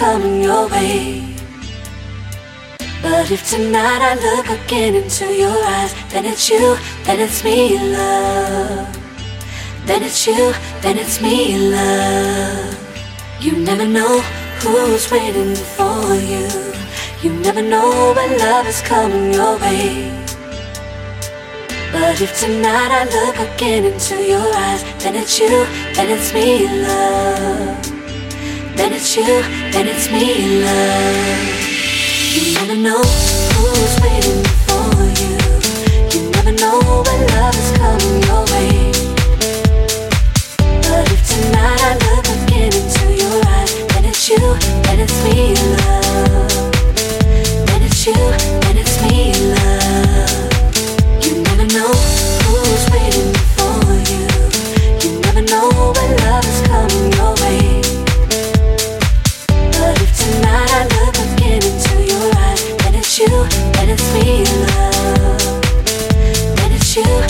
coming your way. But if tonight I look again into your eyes, then it's you, then it's me, love. Then it's you, then it's me, love. You never know who's waiting for you. You never know when love is coming your way. But if tonight I look again into your eyes, then it's you, then it's me, love. Then it's you, then it's me, love. You never know who's waiting for you. You never know when love is coming your way. But if tonight I look again into your eyes, then it's you, then it's me, love. Then it's you, then it's it's me, love. Then it's you,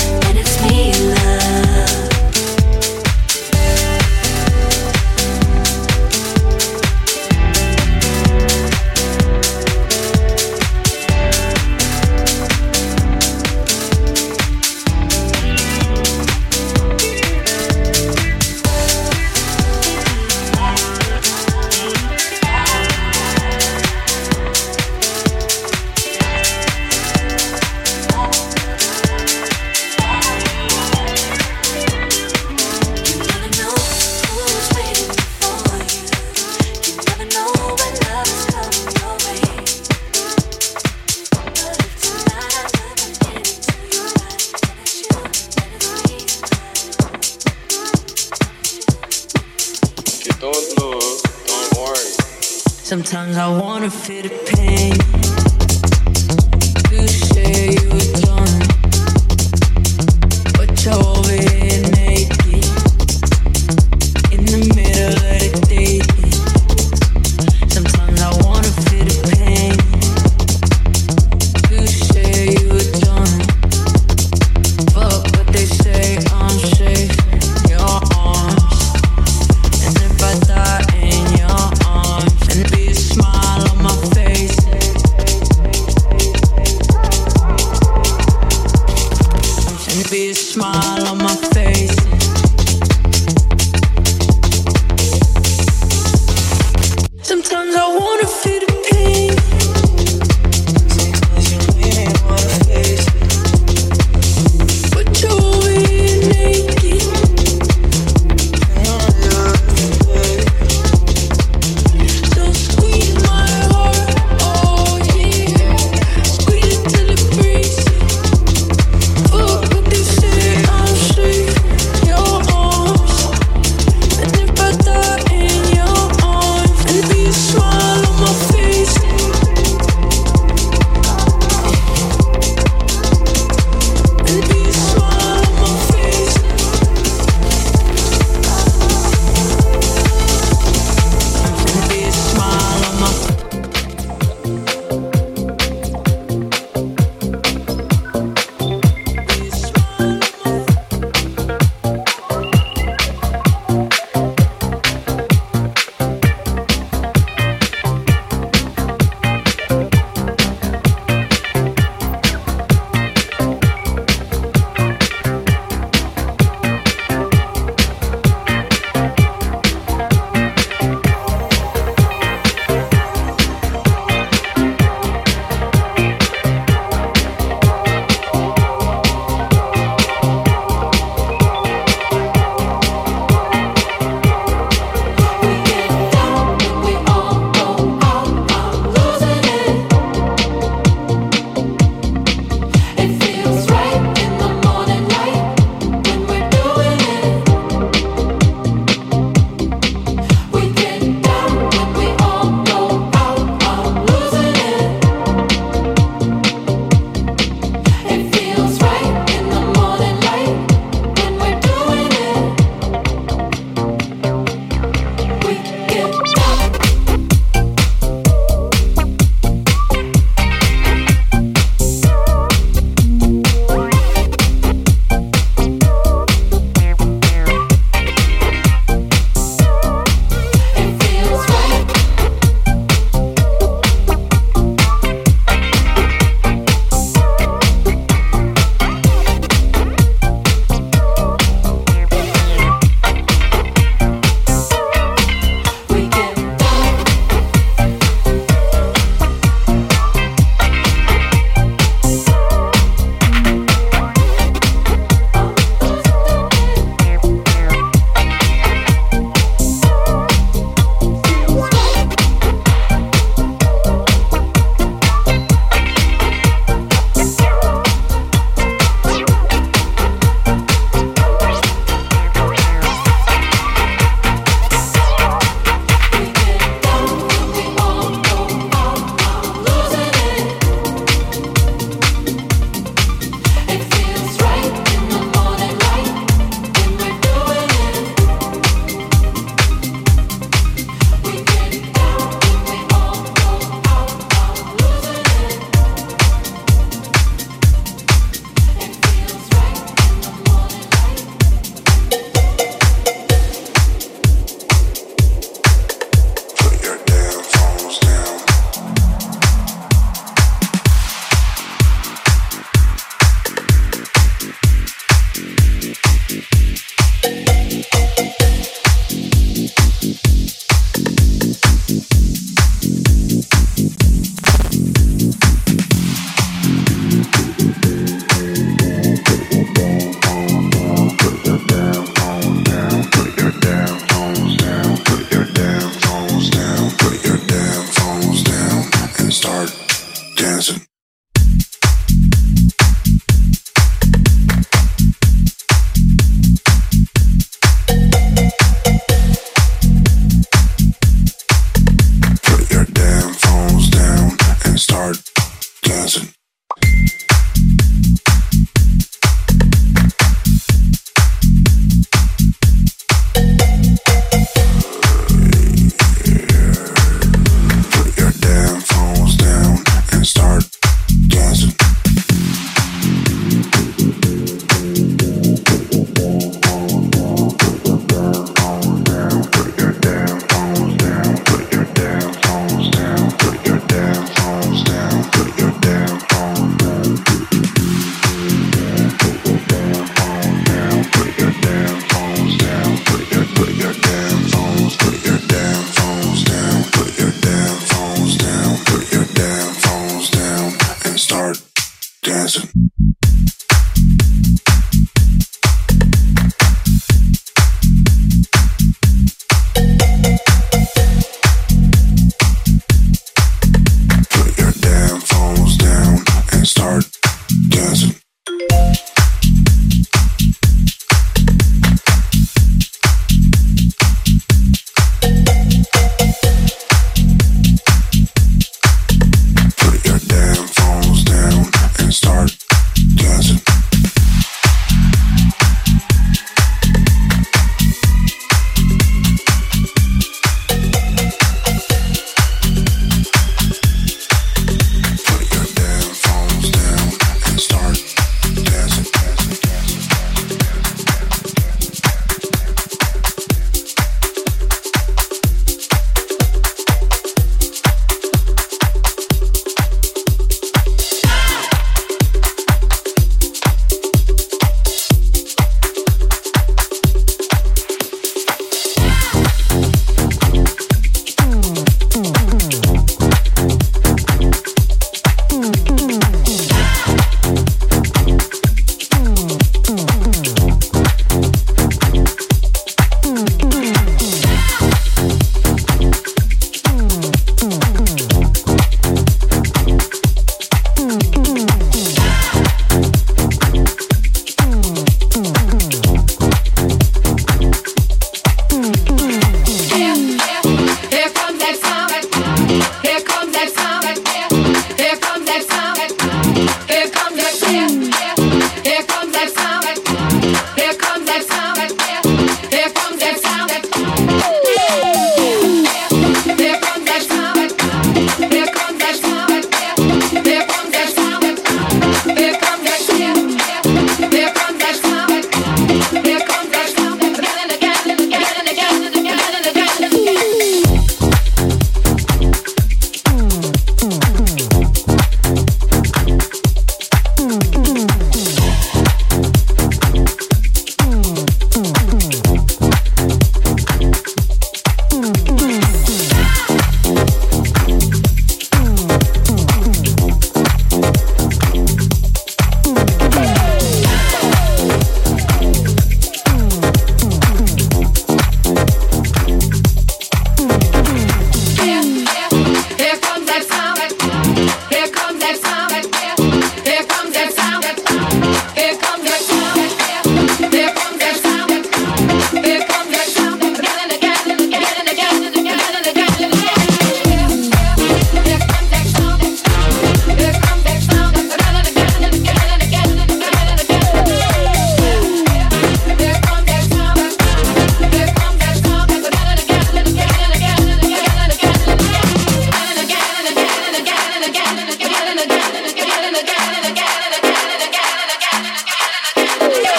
Sometimes I wanna fit the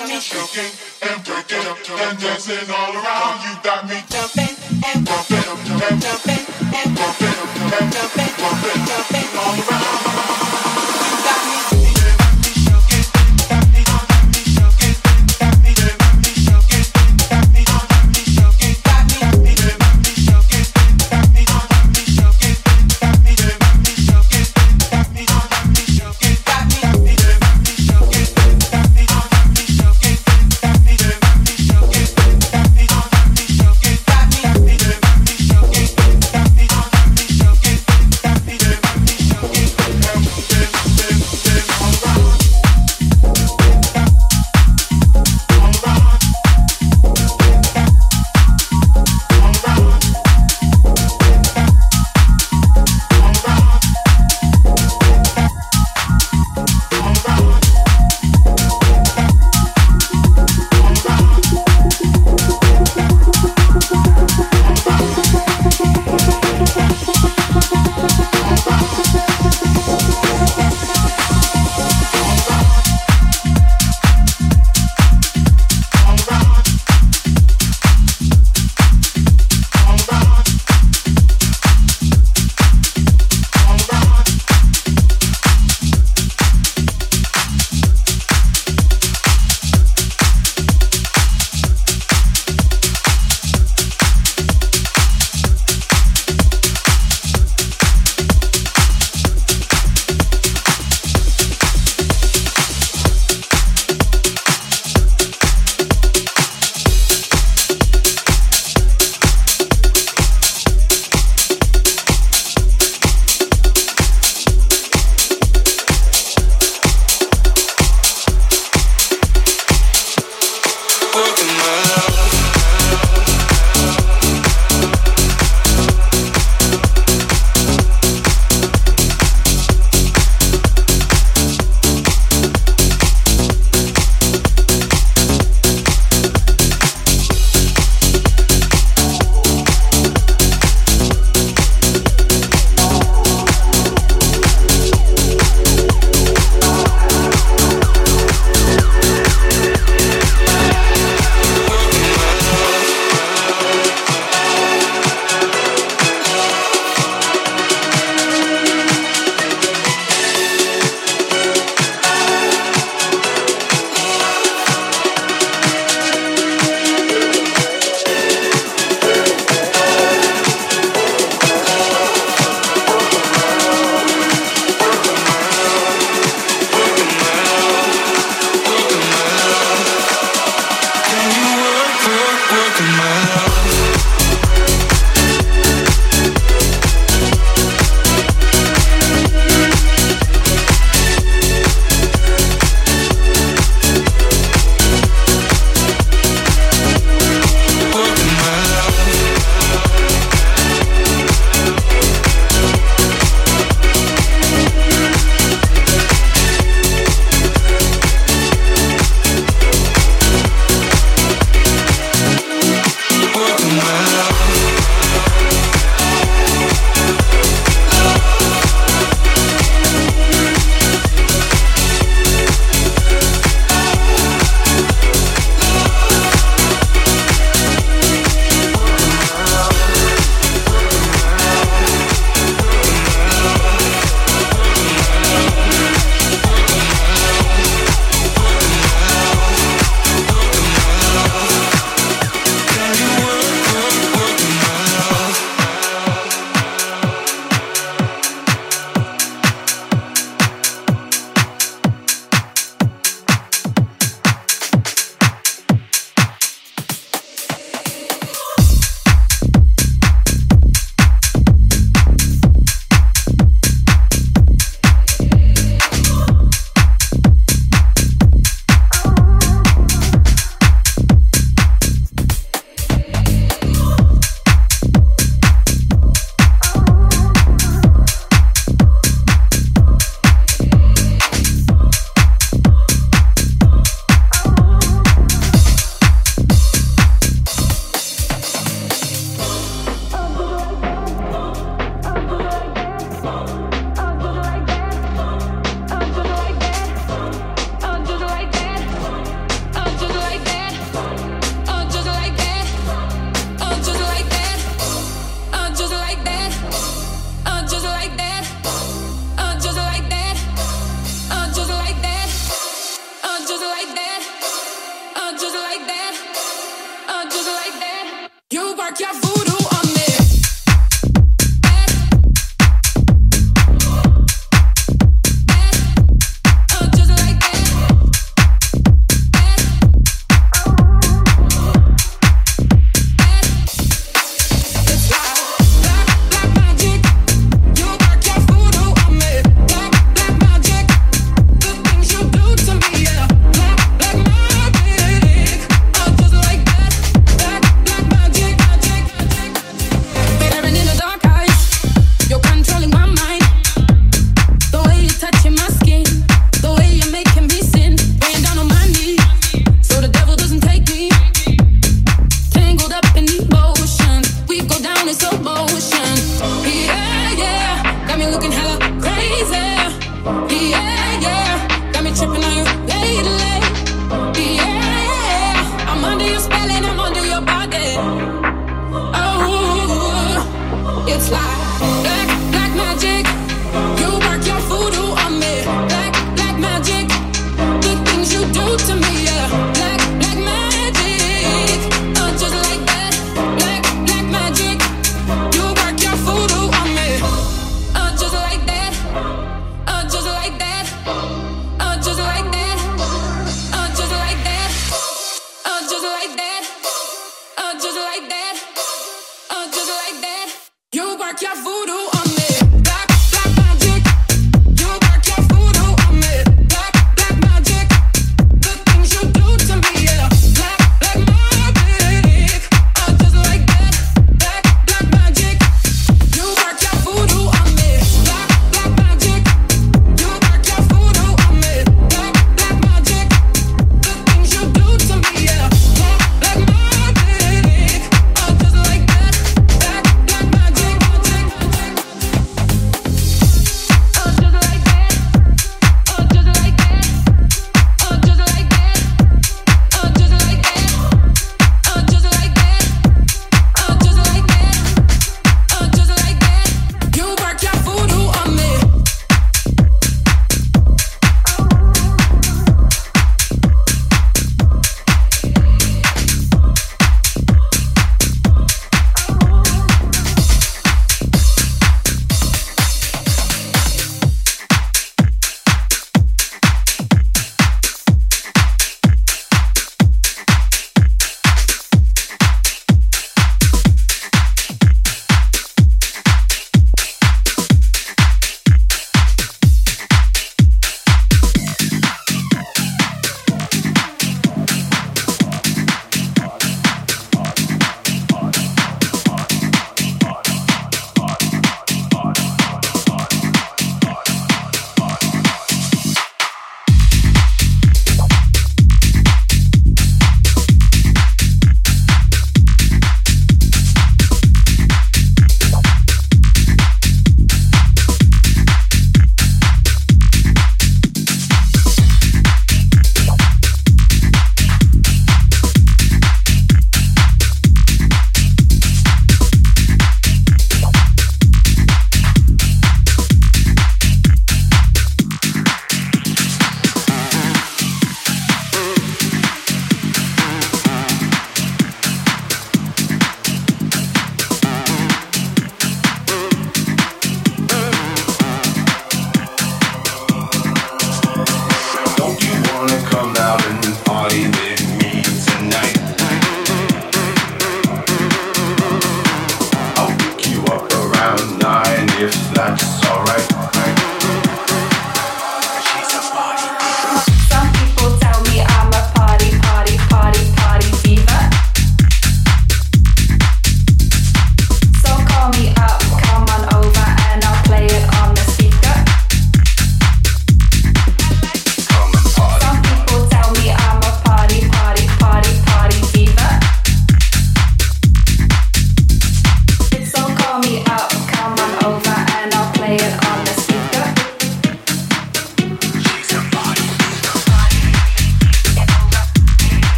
got me shaking and breaking and dancing all around. You got me jumping and jumping and jumping and jumping and jumping all around. You got me.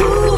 Ooh,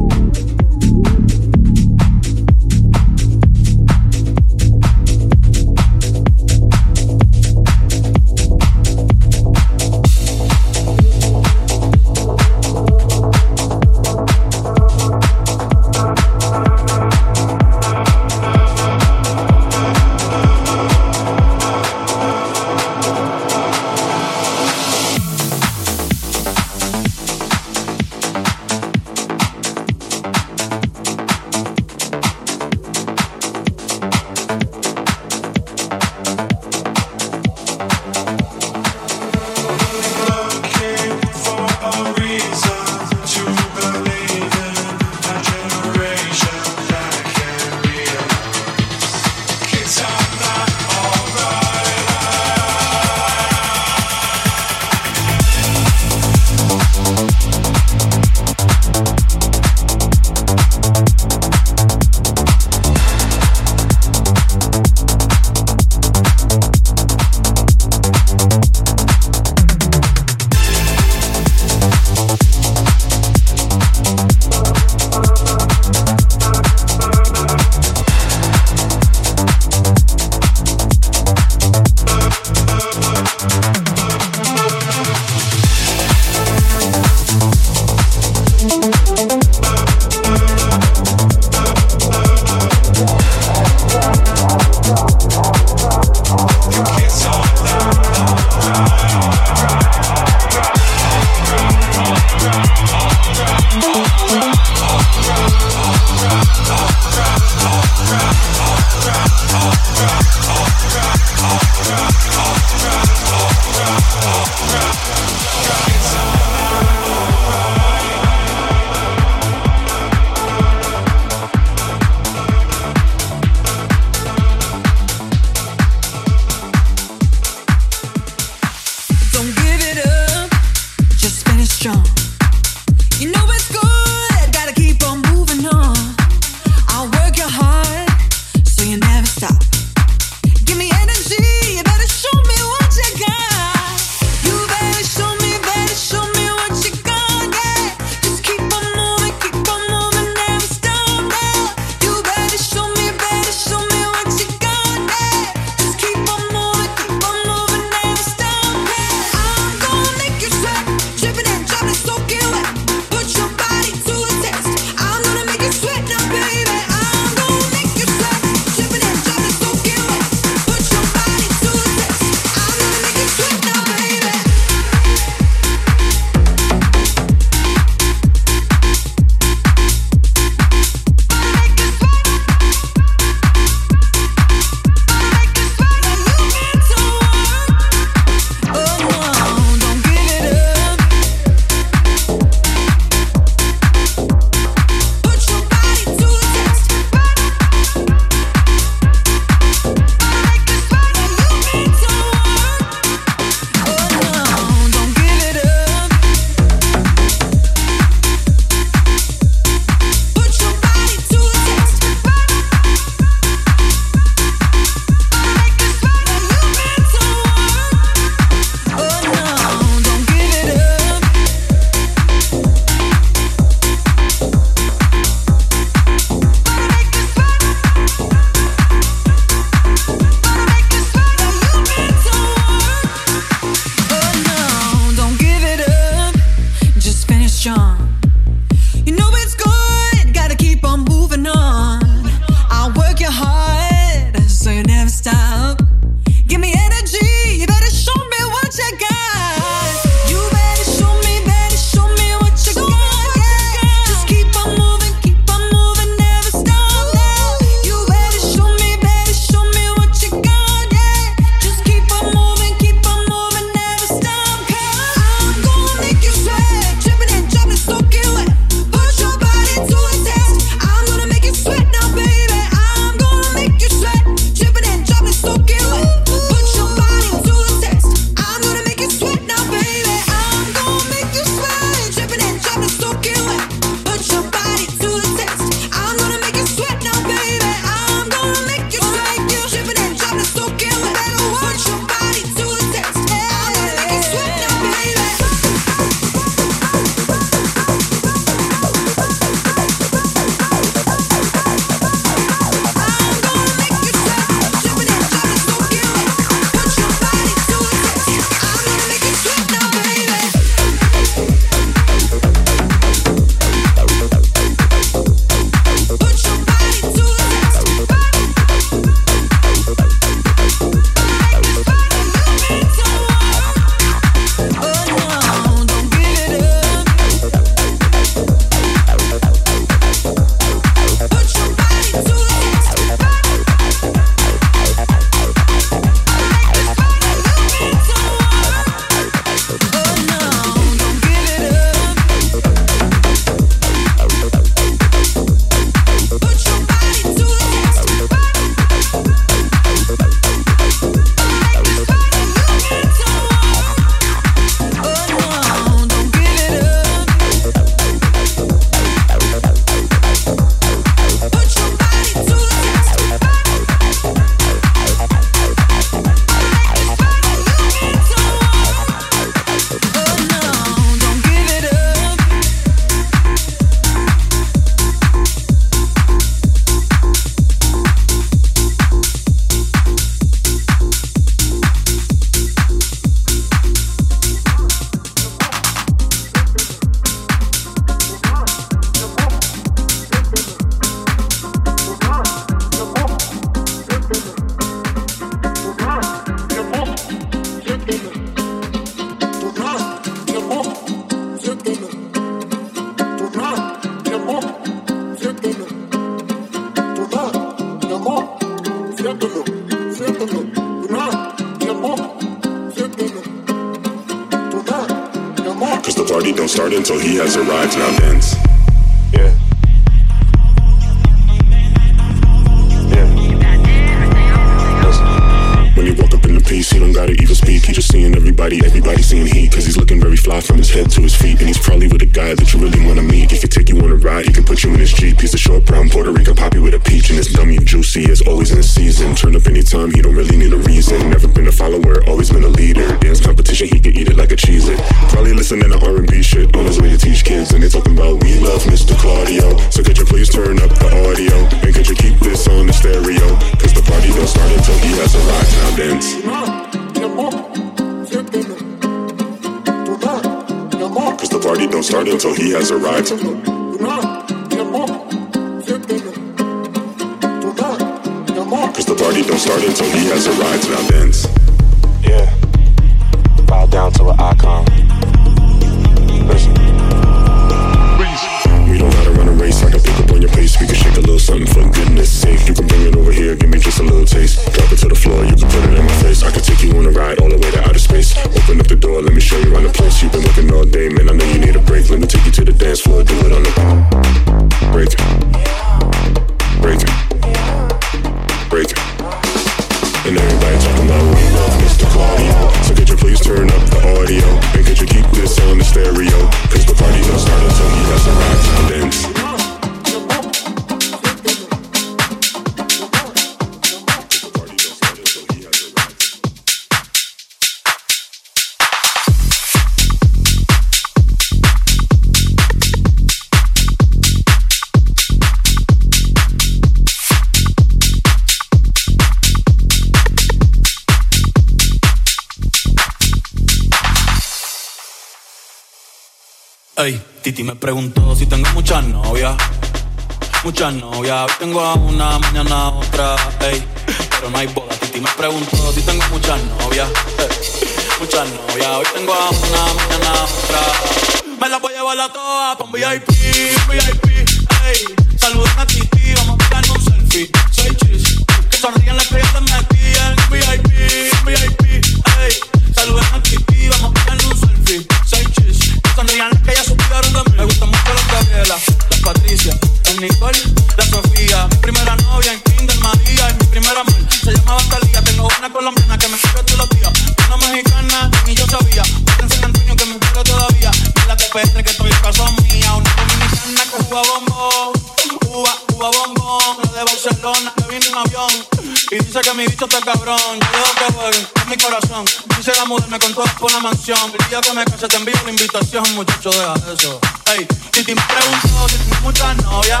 bicho está cabrón, yo dejo que jueguen con mi corazón. Quisiera mudarme con todas por una mansión. El día que me case te envío la invitación, muchacho, deja eso. Ey, si te pregunto si tienes muchas novias,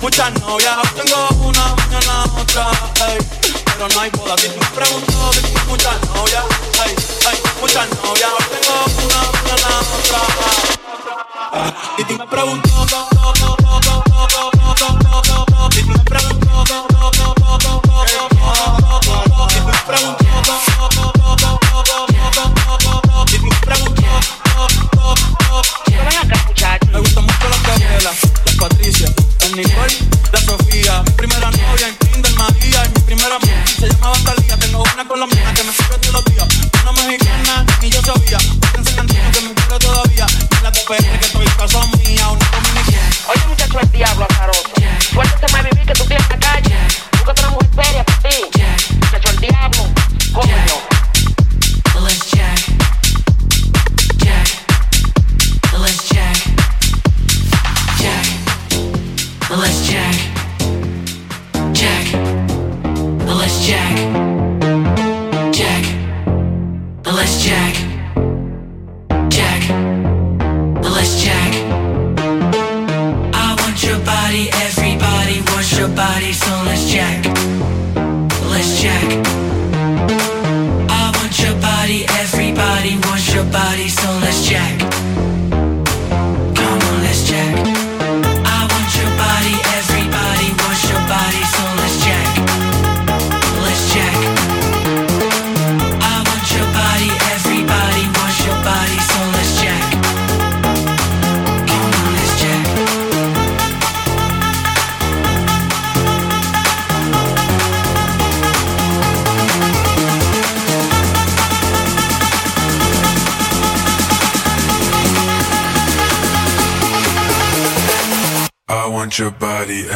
muchas novias. Tengo una, mañana otra, ey, pero no hay boda. Si te pregunto si tienes muchas novias, ey, ey, muchas novias. Tengo una, mañana otra. Y te pregunto, si te pregunto, me gusta mucho las novela, las Patricia, el Nicole, la Sofía, mi primera novia, en Kinder, María, y mi primera amiga se llamaba Bancalía, que no gana con la mía, que me sube a los días, No me mexicana, ni yo sabía, fíjense que no tiene que me cura todavía, que la TPM.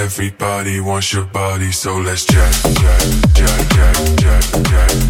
Everybody wants your body, so let's jack, jack, jack, jack, jack.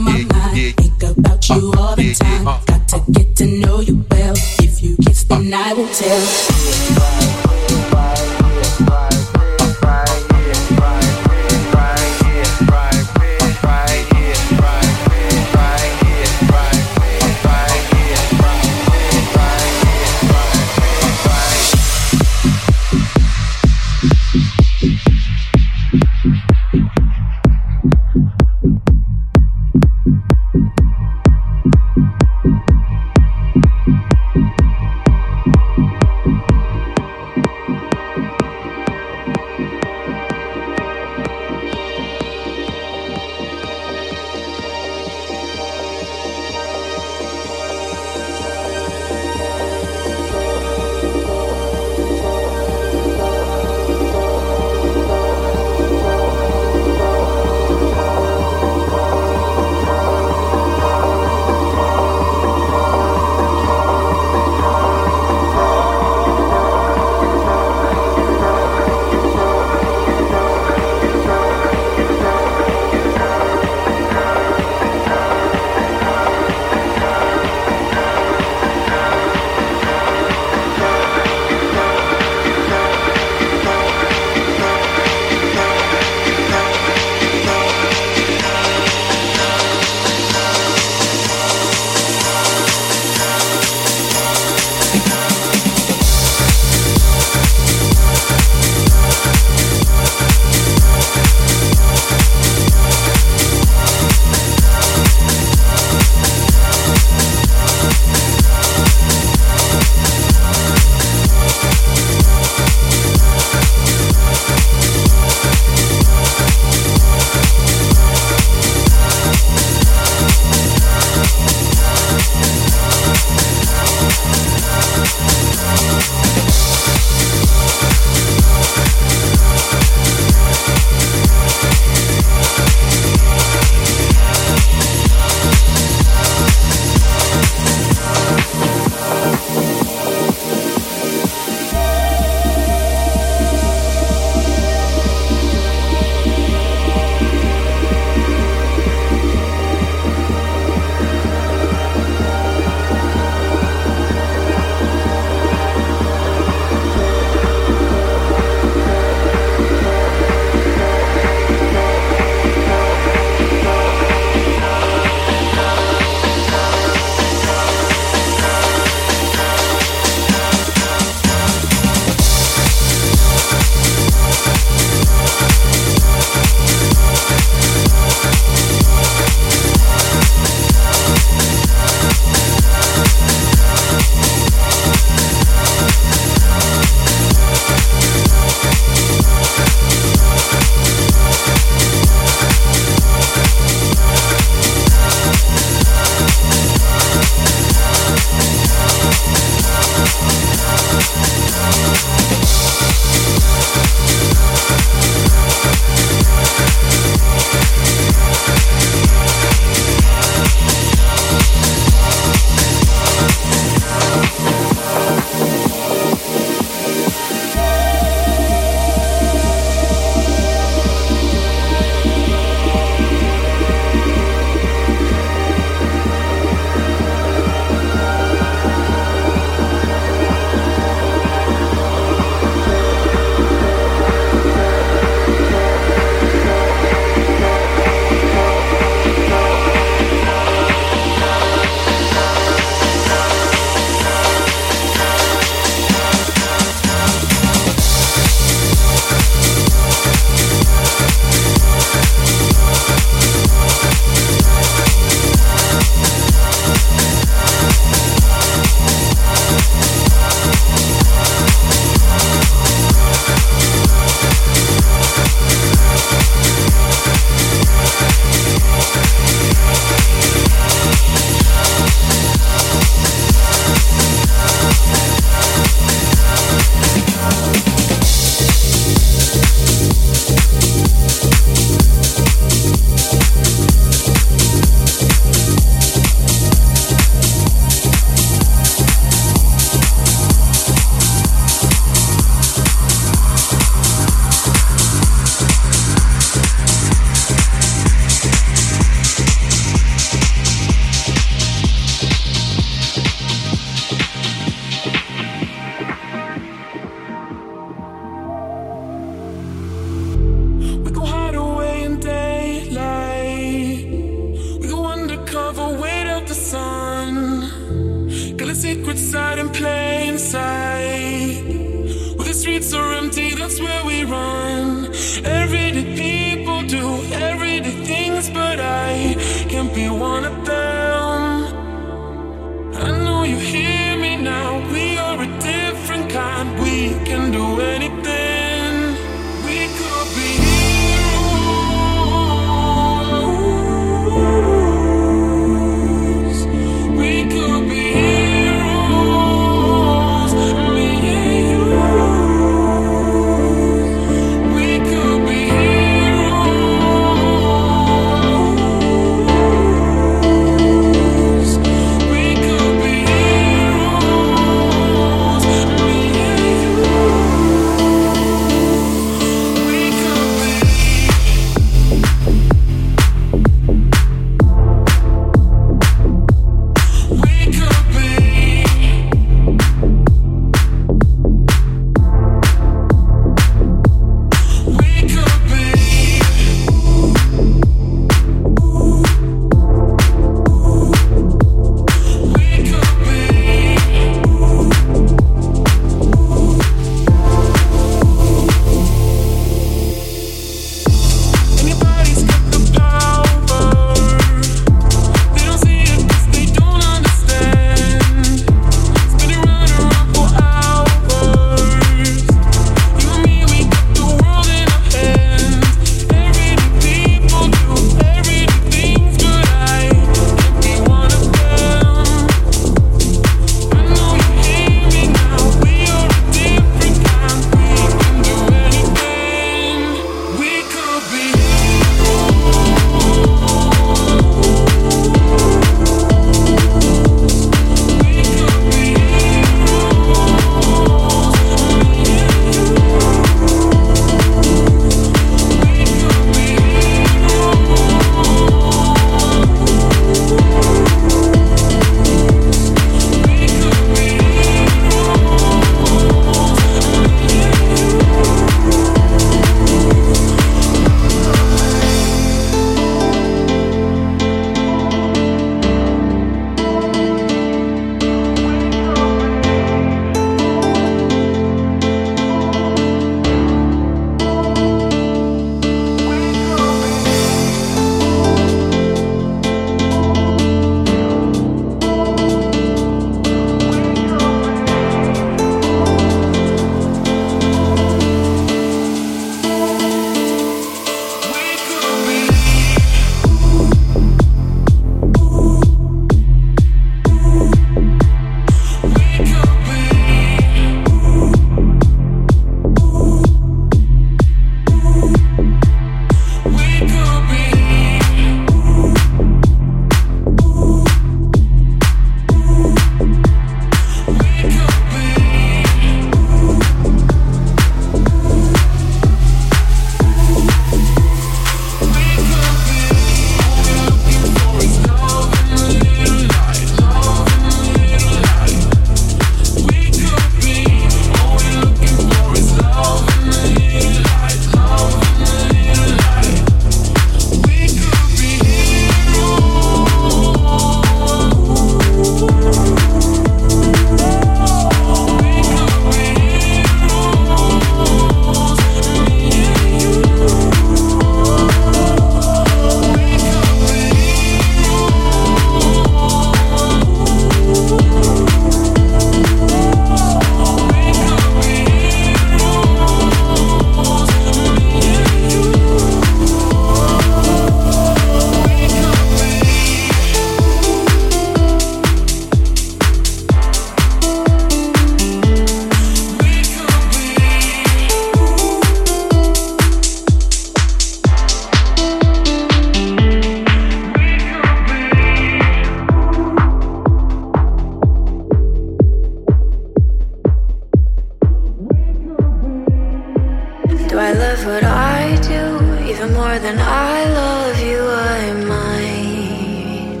love what I do even more than I love you. I might.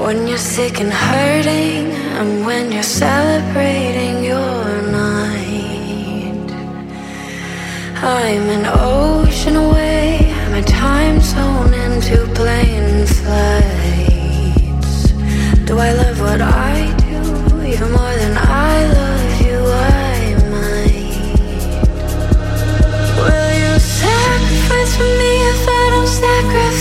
When you're sick and hurting, and when you're celebrating your night, I'm an ocean away. My time zone into plane flights. Do I love what I? sacrifice